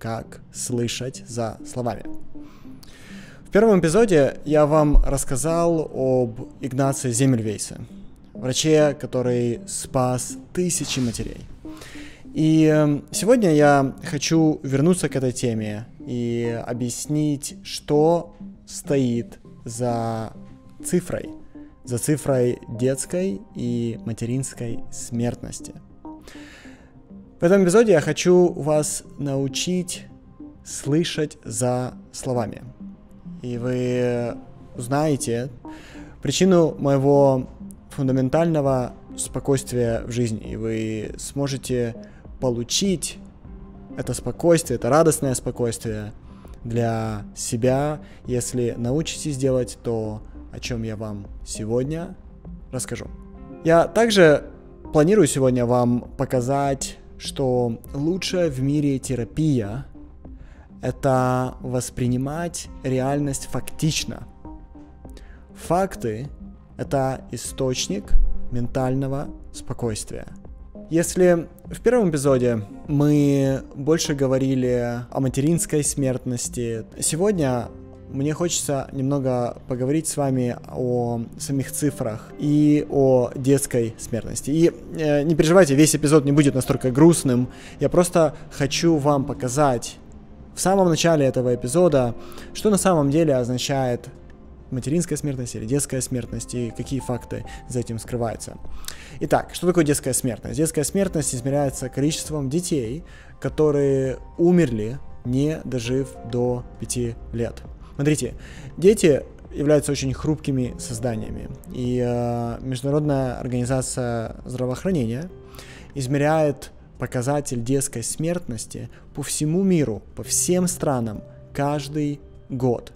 как слышать за словами. В первом эпизоде я вам рассказал об Игнации Земельвейсе, враче, который спас тысячи матерей. И эм, сегодня я хочу вернуться к этой теме и объяснить, что стоит за цифрой, за цифрой детской и материнской смертности. В этом эпизоде я хочу вас научить слышать за словами. И вы узнаете причину моего фундаментального спокойствия в жизни. И вы сможете получить это спокойствие, это радостное спокойствие для себя, если научитесь делать то, о чем я вам сегодня расскажу. Я также планирую сегодня вам показать, что лучшая в мире терапия — это воспринимать реальность фактично. Факты — это источник ментального спокойствия — если в первом эпизоде мы больше говорили о материнской смертности, сегодня мне хочется немного поговорить с вами о самих цифрах и о детской смертности. И э, не переживайте, весь эпизод не будет настолько грустным. Я просто хочу вам показать в самом начале этого эпизода, что на самом деле означает материнская смертность или детская смертность и какие факты за этим скрываются. Итак, что такое детская смертность? Детская смертность измеряется количеством детей, которые умерли, не дожив до 5 лет. Смотрите, дети являются очень хрупкими созданиями. И э, Международная организация здравоохранения измеряет показатель детской смертности по всему миру, по всем странам каждый год.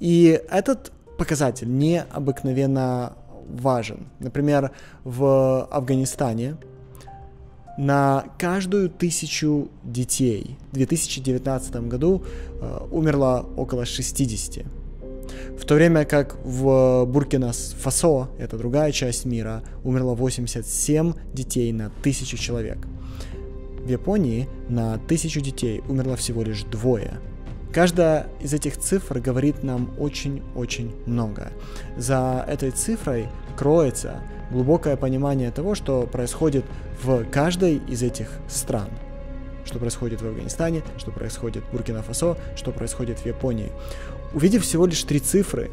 И этот показатель необыкновенно важен. Например, в Афганистане на каждую тысячу детей в 2019 году э, умерло около 60. В то время как в Буркина-Фасо, это другая часть мира, умерло 87 детей на тысячу человек. В Японии на тысячу детей умерло всего лишь двое – Каждая из этих цифр говорит нам очень-очень много. За этой цифрой кроется глубокое понимание того, что происходит в каждой из этих стран. Что происходит в Афганистане, что происходит в Буркина-Фасо, что происходит в Японии. Увидев всего лишь три цифры,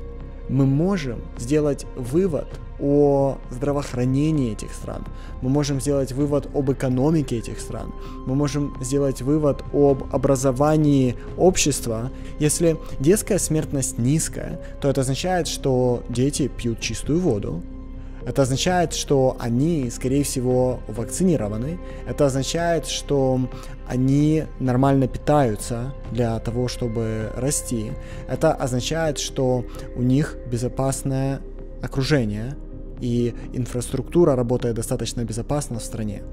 мы можем сделать вывод о здравоохранении этих стран. Мы можем сделать вывод об экономике этих стран. Мы можем сделать вывод об образовании общества. Если детская смертность низкая, то это означает, что дети пьют чистую воду, это означает, что они, скорее всего, вакцинированы. Это означает, что они нормально питаются для того, чтобы расти. Это означает, что у них безопасное окружение, и инфраструктура работает достаточно безопасно в стране.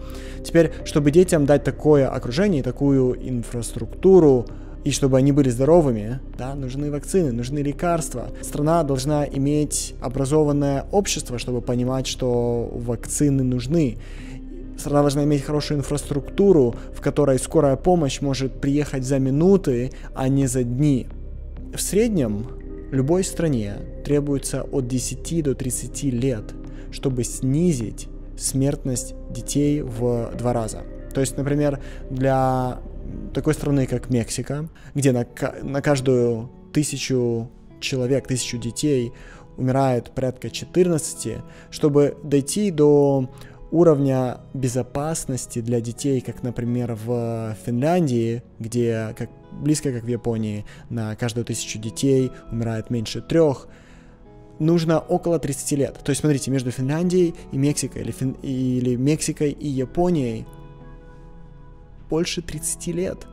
Теперь, чтобы детям дать такое окружение, такую инфраструктуру, и чтобы они были здоровыми, да, нужны вакцины, нужны лекарства. Страна должна иметь образованное общество, чтобы понимать, что вакцины нужны. Страна должна иметь хорошую инфраструктуру, в которой скорая помощь может приехать за минуты, а не за дни. В среднем любой стране требуется от 10 до 30 лет, чтобы снизить смертность детей в два раза. То есть, например, для такой страны, как Мексика, где на, на каждую тысячу человек, тысячу детей умирает порядка 14, чтобы дойти до уровня безопасности для детей, как, например, в Финляндии, где, как, близко как в Японии, на каждую тысячу детей умирает меньше трех, нужно около 30 лет. То есть, смотрите, между Финляндией и Мексикой, или, Фин... или Мексикой и Японией больше 30 лет.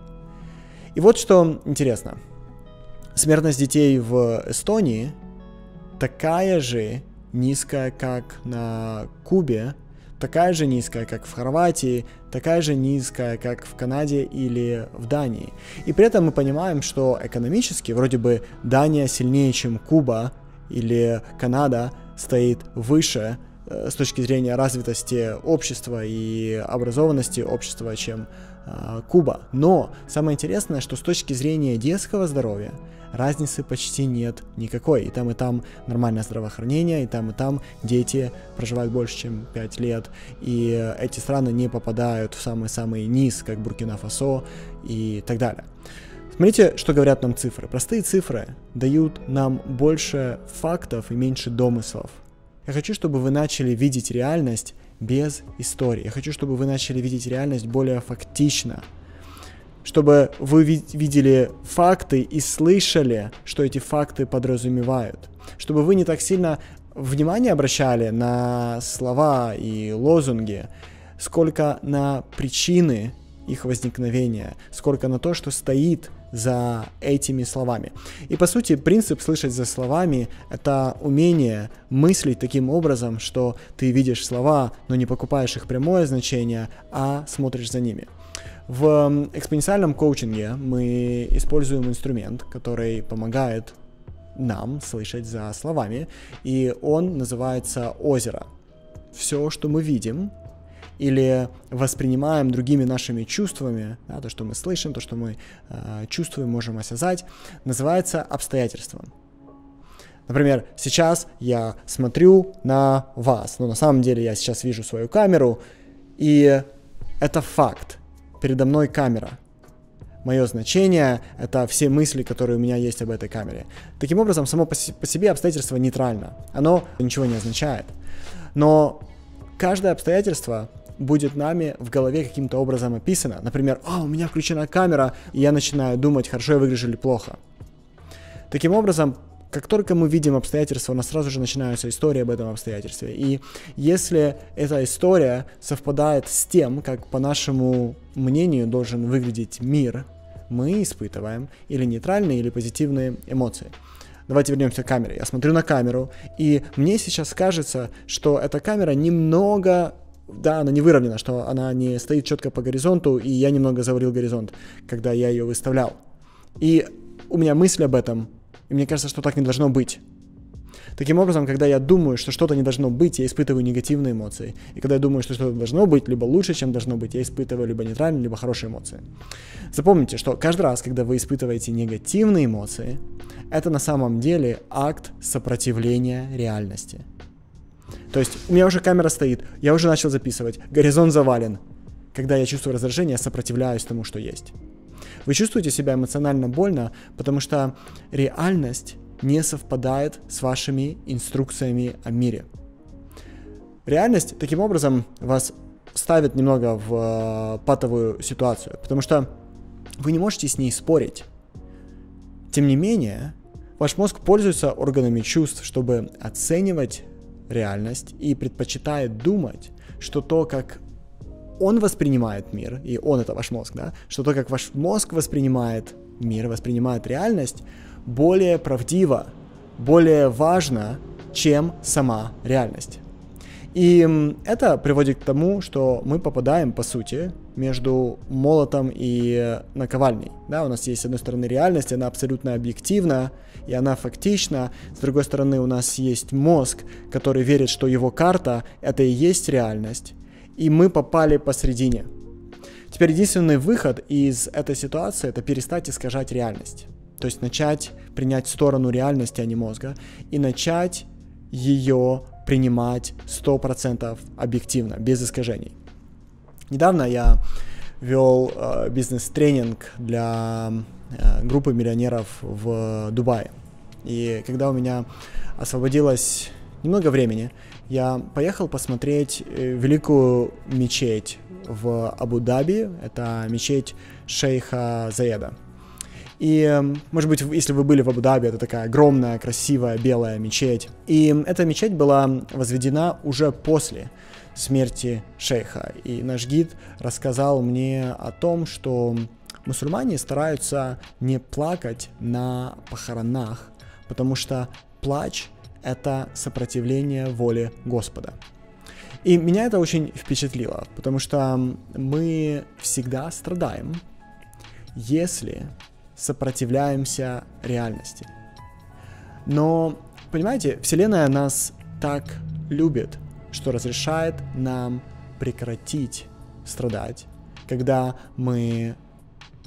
И вот что интересно. Смертность детей в Эстонии такая же низкая, как на Кубе, такая же низкая, как в Хорватии, такая же низкая, как в Канаде или в Дании. И при этом мы понимаем, что экономически вроде бы Дания сильнее, чем Куба или Канада, стоит выше с точки зрения развитости общества и образованности общества, чем э, Куба. Но самое интересное, что с точки зрения детского здоровья разницы почти нет никакой. И там, и там нормальное здравоохранение, и там, и там дети проживают больше, чем 5 лет, и эти страны не попадают в самый-самый низ, как Буркина-Фасо и так далее. Смотрите, что говорят нам цифры. Простые цифры дают нам больше фактов и меньше домыслов. Я хочу, чтобы вы начали видеть реальность без истории. Я хочу, чтобы вы начали видеть реальность более фактично. Чтобы вы видели факты и слышали, что эти факты подразумевают. Чтобы вы не так сильно внимание обращали на слова и лозунги, сколько на причины их возникновения, сколько на то, что стоит за этими словами. И по сути принцип слышать за словами — это умение мыслить таким образом, что ты видишь слова, но не покупаешь их прямое значение, а смотришь за ними. В экспоненциальном коучинге мы используем инструмент, который помогает нам слышать за словами, и он называется озеро. Все, что мы видим, или воспринимаем другими нашими чувствами, да, то, что мы слышим, то, что мы э, чувствуем, можем осязать, называется обстоятельством. Например, сейчас я смотрю на вас, но на самом деле я сейчас вижу свою камеру, и это факт. Передо мной камера. Мое значение — это все мысли, которые у меня есть об этой камере. Таким образом, само по себе обстоятельство нейтрально. Оно ничего не означает. Но каждое обстоятельство будет нами в голове каким-то образом описано. Например, «А, у меня включена камера», и я начинаю думать, хорошо я выгляжу или плохо. Таким образом, как только мы видим обстоятельства, у нас сразу же начинается история об этом обстоятельстве. И если эта история совпадает с тем, как по нашему мнению должен выглядеть мир, мы испытываем или нейтральные, или позитивные эмоции. Давайте вернемся к камере. Я смотрю на камеру, и мне сейчас кажется, что эта камера немного да, она не выровнена, что она не стоит четко по горизонту, и я немного заварил горизонт, когда я ее выставлял. И у меня мысль об этом, и мне кажется, что так не должно быть. Таким образом, когда я думаю, что что-то не должно быть, я испытываю негативные эмоции. И когда я думаю, что что-то должно быть, либо лучше, чем должно быть, я испытываю либо нейтральные, либо хорошие эмоции. Запомните, что каждый раз, когда вы испытываете негативные эмоции, это на самом деле акт сопротивления реальности. То есть у меня уже камера стоит, я уже начал записывать, горизонт завален. Когда я чувствую раздражение, я сопротивляюсь тому, что есть. Вы чувствуете себя эмоционально больно, потому что реальность не совпадает с вашими инструкциями о мире. Реальность таким образом вас ставит немного в э, патовую ситуацию, потому что вы не можете с ней спорить. Тем не менее, ваш мозг пользуется органами чувств, чтобы оценивать реальность и предпочитает думать, что то, как он воспринимает мир, и он это ваш мозг, да, что то, как ваш мозг воспринимает мир, воспринимает реальность, более правдиво, более важно, чем сама реальность. И это приводит к тому, что мы попадаем, по сути, между молотом и наковальней. Да, у нас есть, с одной стороны, реальность, она абсолютно объективна, и она фактична. С другой стороны, у нас есть мозг, который верит, что его карта — это и есть реальность. И мы попали посредине. Теперь единственный выход из этой ситуации — это перестать искажать реальность. То есть начать принять сторону реальности, а не мозга, и начать ее принимать 100% объективно, без искажений. Недавно я вел э, бизнес-тренинг для э, группы миллионеров в Дубае. И когда у меня освободилось немного времени, я поехал посмотреть э, великую мечеть в Абу-Даби. Это мечеть шейха Заеда. И, может быть, если вы были в Абу-Даби, это такая огромная, красивая, белая мечеть. И эта мечеть была возведена уже после смерти шейха. И наш гид рассказал мне о том, что мусульмане стараются не плакать на похоронах, потому что плач — это сопротивление воле Господа. И меня это очень впечатлило, потому что мы всегда страдаем, если сопротивляемся реальности. Но, понимаете, Вселенная нас так любит, что разрешает нам прекратить страдать, когда мы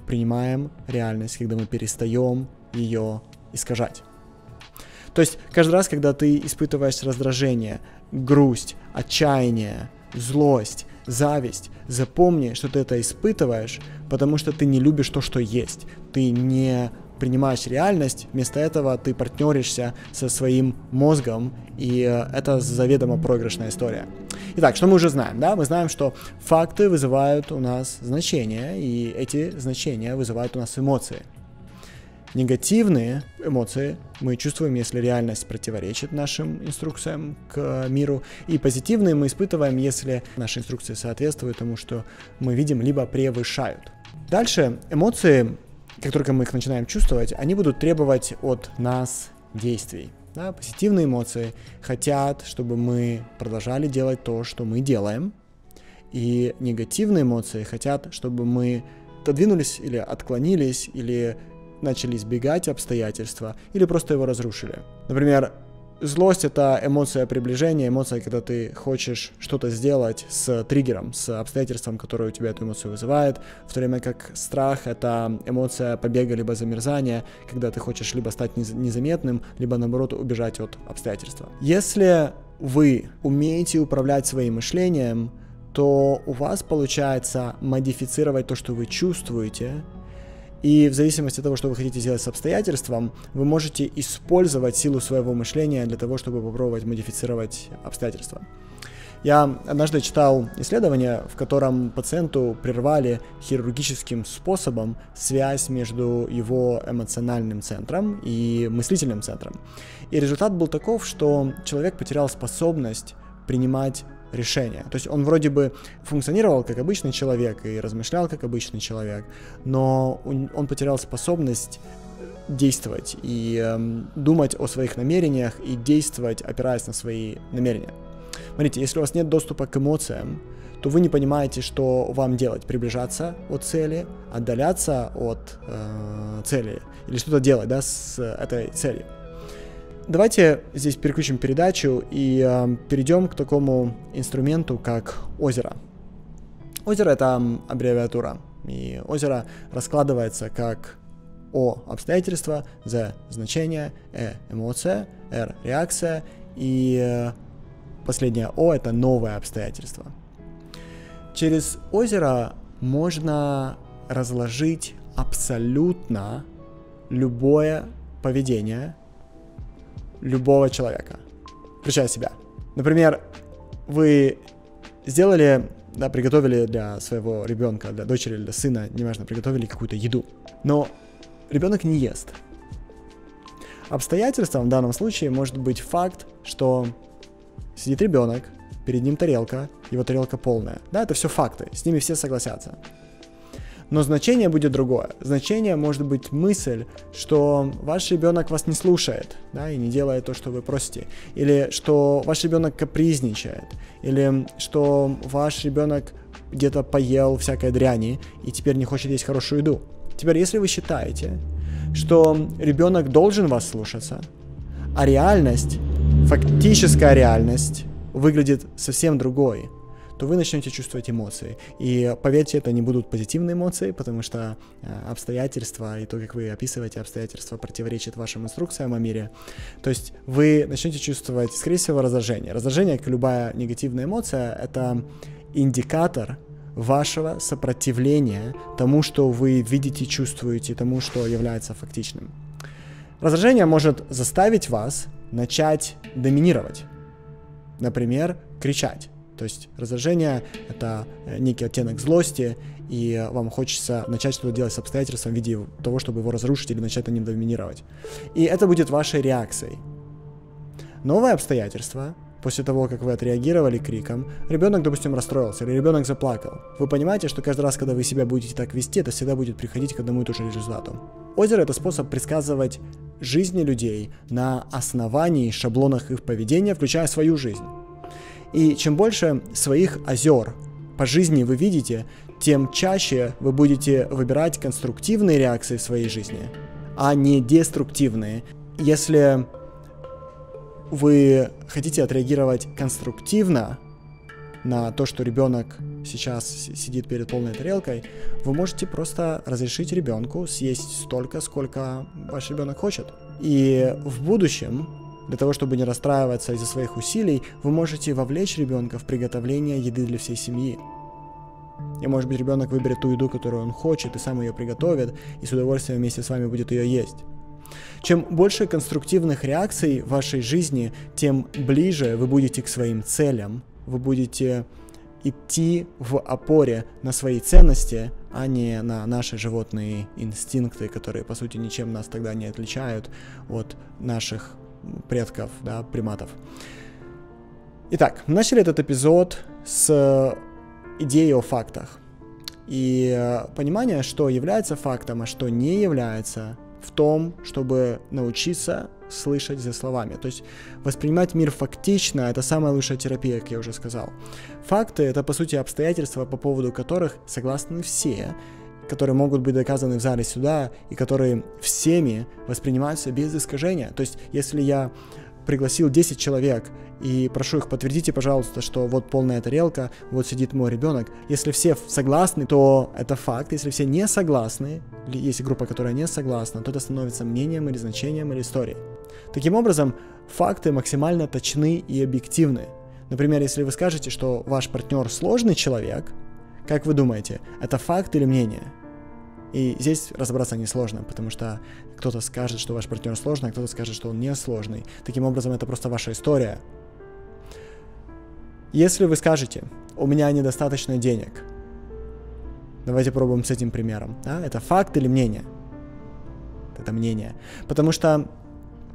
принимаем реальность, когда мы перестаем ее искажать. То есть каждый раз, когда ты испытываешь раздражение, грусть, отчаяние, злость, зависть, запомни, что ты это испытываешь, потому что ты не любишь то, что есть. Ты не принимаешь реальность, вместо этого ты партнеришься со своим мозгом, и э, это заведомо проигрышная история. Итак, что мы уже знаем, да? Мы знаем, что факты вызывают у нас значения, и эти значения вызывают у нас эмоции. Негативные эмоции мы чувствуем, если реальность противоречит нашим инструкциям к миру, и позитивные мы испытываем, если наши инструкции соответствуют тому, что мы видим, либо превышают. Дальше эмоции, как только мы их начинаем чувствовать, они будут требовать от нас действий. Да, позитивные эмоции хотят, чтобы мы продолжали делать то, что мы делаем, и негативные эмоции хотят, чтобы мы отодвинулись или отклонились, или начали избегать обстоятельства или просто его разрушили. Например, злость — это эмоция приближения, эмоция, когда ты хочешь что-то сделать с триггером, с обстоятельством, которое у тебя эту эмоцию вызывает, в то время как страх — это эмоция побега либо замерзания, когда ты хочешь либо стать незаметным, либо, наоборот, убежать от обстоятельства. Если вы умеете управлять своим мышлением, то у вас получается модифицировать то, что вы чувствуете, и в зависимости от того, что вы хотите сделать с обстоятельством, вы можете использовать силу своего мышления для того, чтобы попробовать модифицировать обстоятельства. Я однажды читал исследование, в котором пациенту прервали хирургическим способом связь между его эмоциональным центром и мыслительным центром. И результат был таков, что человек потерял способность принимать решения. То есть он вроде бы функционировал как обычный человек и размышлял как обычный человек, но он потерял способность действовать и э, думать о своих намерениях и действовать, опираясь на свои намерения. Смотрите, если у вас нет доступа к эмоциям, то вы не понимаете, что вам делать. Приближаться от цели, отдаляться от э, цели или что-то делать да, с этой целью. Давайте здесь переключим передачу и э, перейдем к такому инструменту, как озеро. Озеро это аббревиатура, и озеро раскладывается как О обстоятельства, З значение, Э эмоция, Р реакция и э, последнее О это новое обстоятельство. Через озеро можно разложить абсолютно любое поведение, любого человека, включая себя. Например, вы сделали, да, приготовили для своего ребенка, для дочери или для сына, неважно, приготовили какую-то еду, но ребенок не ест. Обстоятельством в данном случае может быть факт, что сидит ребенок, перед ним тарелка, его тарелка полная. Да, это все факты, с ними все согласятся. Но значение будет другое. Значение может быть мысль, что ваш ребенок вас не слушает, да, и не делает то, что вы просите. Или что ваш ребенок капризничает. Или что ваш ребенок где-то поел всякой дряни и теперь не хочет есть хорошую еду. Теперь, если вы считаете, что ребенок должен вас слушаться, а реальность, фактическая реальность выглядит совсем другой, то вы начнете чувствовать эмоции. И поверьте, это не будут позитивные эмоции, потому что э, обстоятельства и то, как вы описываете обстоятельства, противоречит вашим инструкциям о мире. То есть вы начнете чувствовать, скорее всего, раздражение. Раздражение, как любая негативная эмоция, это индикатор вашего сопротивления тому, что вы видите, чувствуете, тому, что является фактичным. Раздражение может заставить вас начать доминировать. Например, кричать. То есть раздражение — это э, некий оттенок злости, и вам хочется начать что-то делать с обстоятельством в виде того, чтобы его разрушить или начать на ним доминировать. И это будет вашей реакцией. Новое обстоятельство после того, как вы отреагировали криком, ребенок, допустим, расстроился или ребенок заплакал. Вы понимаете, что каждый раз, когда вы себя будете так вести, это всегда будет приходить к одному и тому же результату. Озеро — это способ предсказывать жизни людей на основании шаблонах их поведения, включая свою жизнь. И чем больше своих озер по жизни вы видите, тем чаще вы будете выбирать конструктивные реакции в своей жизни, а не деструктивные. Если вы хотите отреагировать конструктивно на то, что ребенок сейчас сидит перед полной тарелкой, вы можете просто разрешить ребенку съесть столько, сколько ваш ребенок хочет. И в будущем, для того, чтобы не расстраиваться из-за своих усилий, вы можете вовлечь ребенка в приготовление еды для всей семьи. И может быть ребенок выберет ту еду, которую он хочет, и сам ее приготовит, и с удовольствием вместе с вами будет ее есть. Чем больше конструктивных реакций в вашей жизни, тем ближе вы будете к своим целям, вы будете идти в опоре на свои ценности, а не на наши животные инстинкты, которые, по сути, ничем нас тогда не отличают от наших предков, да, приматов. Итак, начали этот эпизод с идеи о фактах. И э, понимание, что является фактом, а что не является, в том, чтобы научиться слышать за словами. То есть воспринимать мир фактично — это самая лучшая терапия, как я уже сказал. Факты — это, по сути, обстоятельства, по поводу которых согласны все, которые могут быть доказаны в зале суда и которые всеми воспринимаются без искажения. То есть если я пригласил 10 человек и прошу их, подтвердите, пожалуйста, что вот полная тарелка, вот сидит мой ребенок. Если все согласны, то это факт. Если все не согласны, есть группа, которая не согласна, то это становится мнением или значением или историей. Таким образом, факты максимально точны и объективны. Например, если вы скажете, что ваш партнер сложный человек, как вы думаете, это факт или мнение? И здесь разобраться несложно, потому что кто-то скажет, что ваш партнер сложный, а кто-то скажет, что он не сложный. Таким образом, это просто ваша история. Если вы скажете, у меня недостаточно денег, давайте пробуем с этим примером. Да? Это факт или мнение? Это мнение. Потому что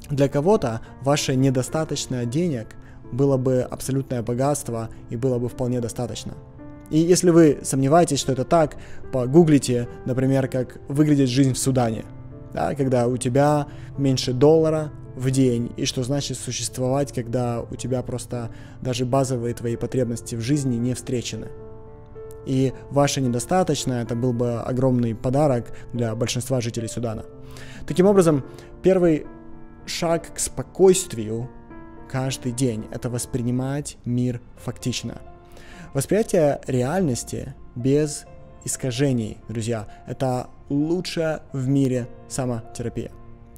для кого-то ваше недостаточное денег было бы абсолютное богатство и было бы вполне достаточно. И если вы сомневаетесь, что это так, погуглите, например, как выглядит жизнь в Судане, да, когда у тебя меньше доллара в день, и что значит существовать, когда у тебя просто даже базовые твои потребности в жизни не встречены. И ваше недостаточно, это был бы огромный подарок для большинства жителей Судана. Таким образом, первый шаг к спокойствию каждый день — это воспринимать мир фактично — Восприятие реальности без искажений, друзья, это лучшая в мире самотерапия.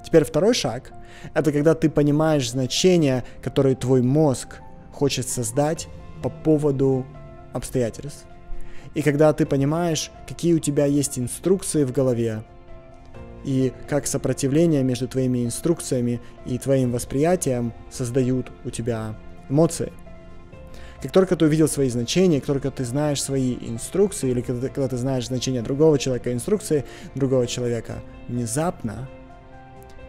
Теперь второй шаг — это когда ты понимаешь значение, которое твой мозг хочет создать по поводу обстоятельств. И когда ты понимаешь, какие у тебя есть инструкции в голове, и как сопротивление между твоими инструкциями и твоим восприятием создают у тебя эмоции — как только ты увидел свои значения, как только ты знаешь свои инструкции, или когда, когда ты знаешь значение другого человека, инструкции другого человека, внезапно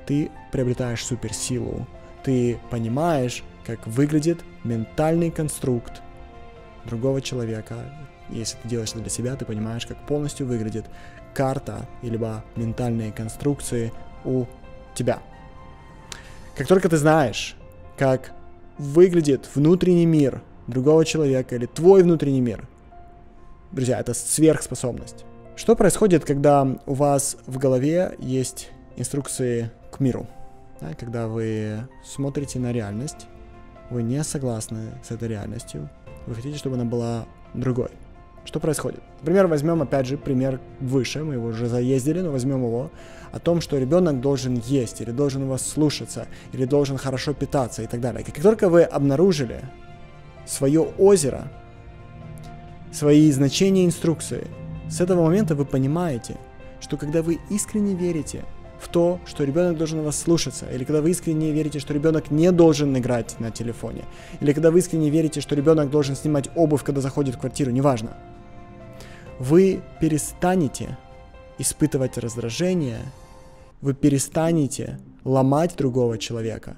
ты приобретаешь суперсилу. Ты понимаешь, как выглядит ментальный конструкт другого человека. Если ты делаешь это для себя, ты понимаешь, как полностью выглядит карта, либо ментальные конструкции у тебя. Как только ты знаешь, как выглядит внутренний мир другого человека или твой внутренний мир. Друзья, это сверхспособность. Что происходит, когда у вас в голове есть инструкции к миру? Да, когда вы смотрите на реальность, вы не согласны с этой реальностью, вы хотите, чтобы она была другой. Что происходит? Например, возьмем опять же пример выше, мы его уже заездили, но возьмем его, о том, что ребенок должен есть, или должен вас слушаться, или должен хорошо питаться и так далее. Как только вы обнаружили, свое озеро, свои значения инструкции. С этого момента вы понимаете, что когда вы искренне верите в то, что ребенок должен вас слушаться, или когда вы искренне верите, что ребенок не должен играть на телефоне, или когда вы искренне верите, что ребенок должен снимать обувь, когда заходит в квартиру, неважно, вы перестанете испытывать раздражение, вы перестанете ломать другого человека.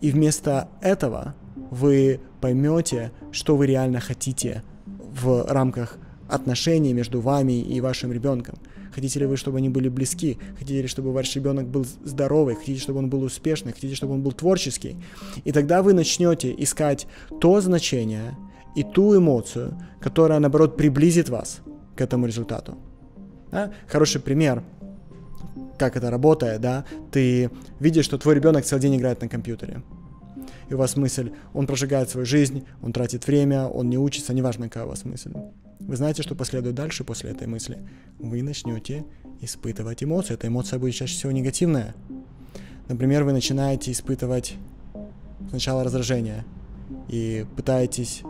И вместо этого вы поймете, что вы реально хотите в рамках отношений между вами и вашим ребенком. Хотите ли вы, чтобы они были близки? Хотите ли, чтобы ваш ребенок был здоровый? Хотите, чтобы он был успешный? Хотите, чтобы он был творческий? И тогда вы начнете искать то значение и ту эмоцию, которая, наоборот, приблизит вас к этому результату. Да? Хороший пример, как это работает, да? Ты видишь, что твой ребенок целый день играет на компьютере и у вас мысль, он прожигает свою жизнь, он тратит время, он не учится, неважно, какая у вас мысль. Вы знаете, что последует дальше после этой мысли? Вы начнете испытывать эмоции. Эта эмоция будет чаще всего негативная. Например, вы начинаете испытывать сначала раздражение и пытаетесь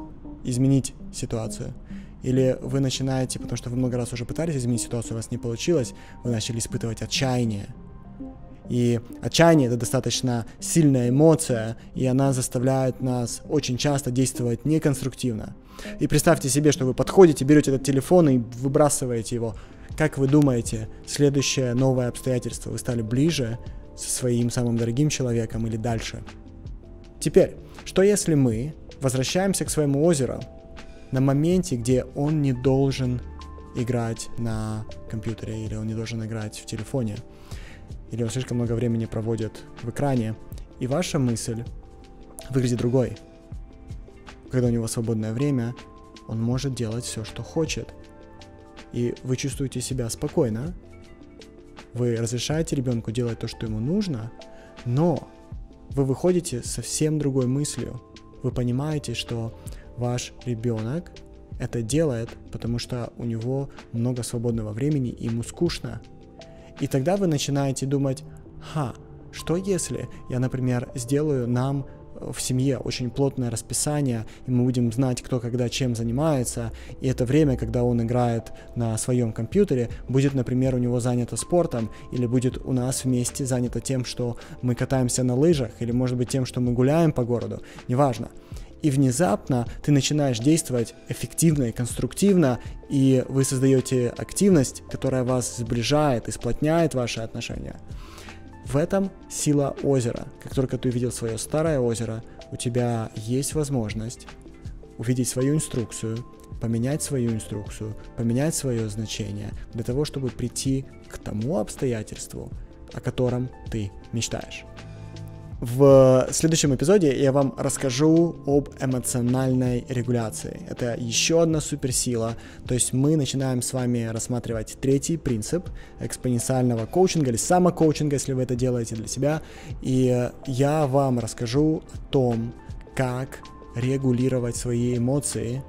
изменить ситуацию. Или вы начинаете, потому что вы много раз уже пытались изменить ситуацию, у вас не получилось, вы начали испытывать отчаяние. И отчаяние это достаточно сильная эмоция, и она заставляет нас очень часто действовать неконструктивно. И представьте себе, что вы подходите, берете этот телефон и выбрасываете его. Как вы думаете, следующее новое обстоятельство, вы стали ближе со своим самым дорогим человеком или дальше? Теперь, что если мы возвращаемся к своему озеру на моменте, где он не должен играть на компьютере или он не должен играть в телефоне, или он слишком много времени проводит в экране, и ваша мысль выглядит другой. Когда у него свободное время, он может делать все, что хочет. И вы чувствуете себя спокойно, вы разрешаете ребенку делать то, что ему нужно, но вы выходите совсем другой мыслью. Вы понимаете, что ваш ребенок это делает, потому что у него много свободного времени, и ему скучно. И тогда вы начинаете думать, ха, что если я, например, сделаю нам в семье очень плотное расписание, и мы будем знать, кто когда чем занимается, и это время, когда он играет на своем компьютере, будет, например, у него занято спортом, или будет у нас вместе занято тем, что мы катаемся на лыжах, или, может быть, тем, что мы гуляем по городу, неважно. И внезапно ты начинаешь действовать эффективно и конструктивно, и вы создаете активность, которая вас сближает и сплотняет ваши отношения. В этом сила озера. Как только ты увидел свое старое озеро, у тебя есть возможность увидеть свою инструкцию, поменять свою инструкцию, поменять свое значение для того, чтобы прийти к тому обстоятельству, о котором ты мечтаешь. В следующем эпизоде я вам расскажу об эмоциональной регуляции. Это еще одна суперсила. То есть мы начинаем с вами рассматривать третий принцип экспоненциального коучинга или самокоучинга, если вы это делаете для себя. И я вам расскажу о том, как регулировать свои эмоции,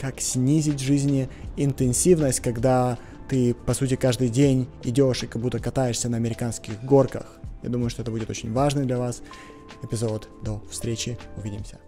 как снизить в жизни интенсивность, когда ты, по сути, каждый день идешь и как будто катаешься на американских горках. Я думаю, что это будет очень важный для вас эпизод. До встречи, увидимся.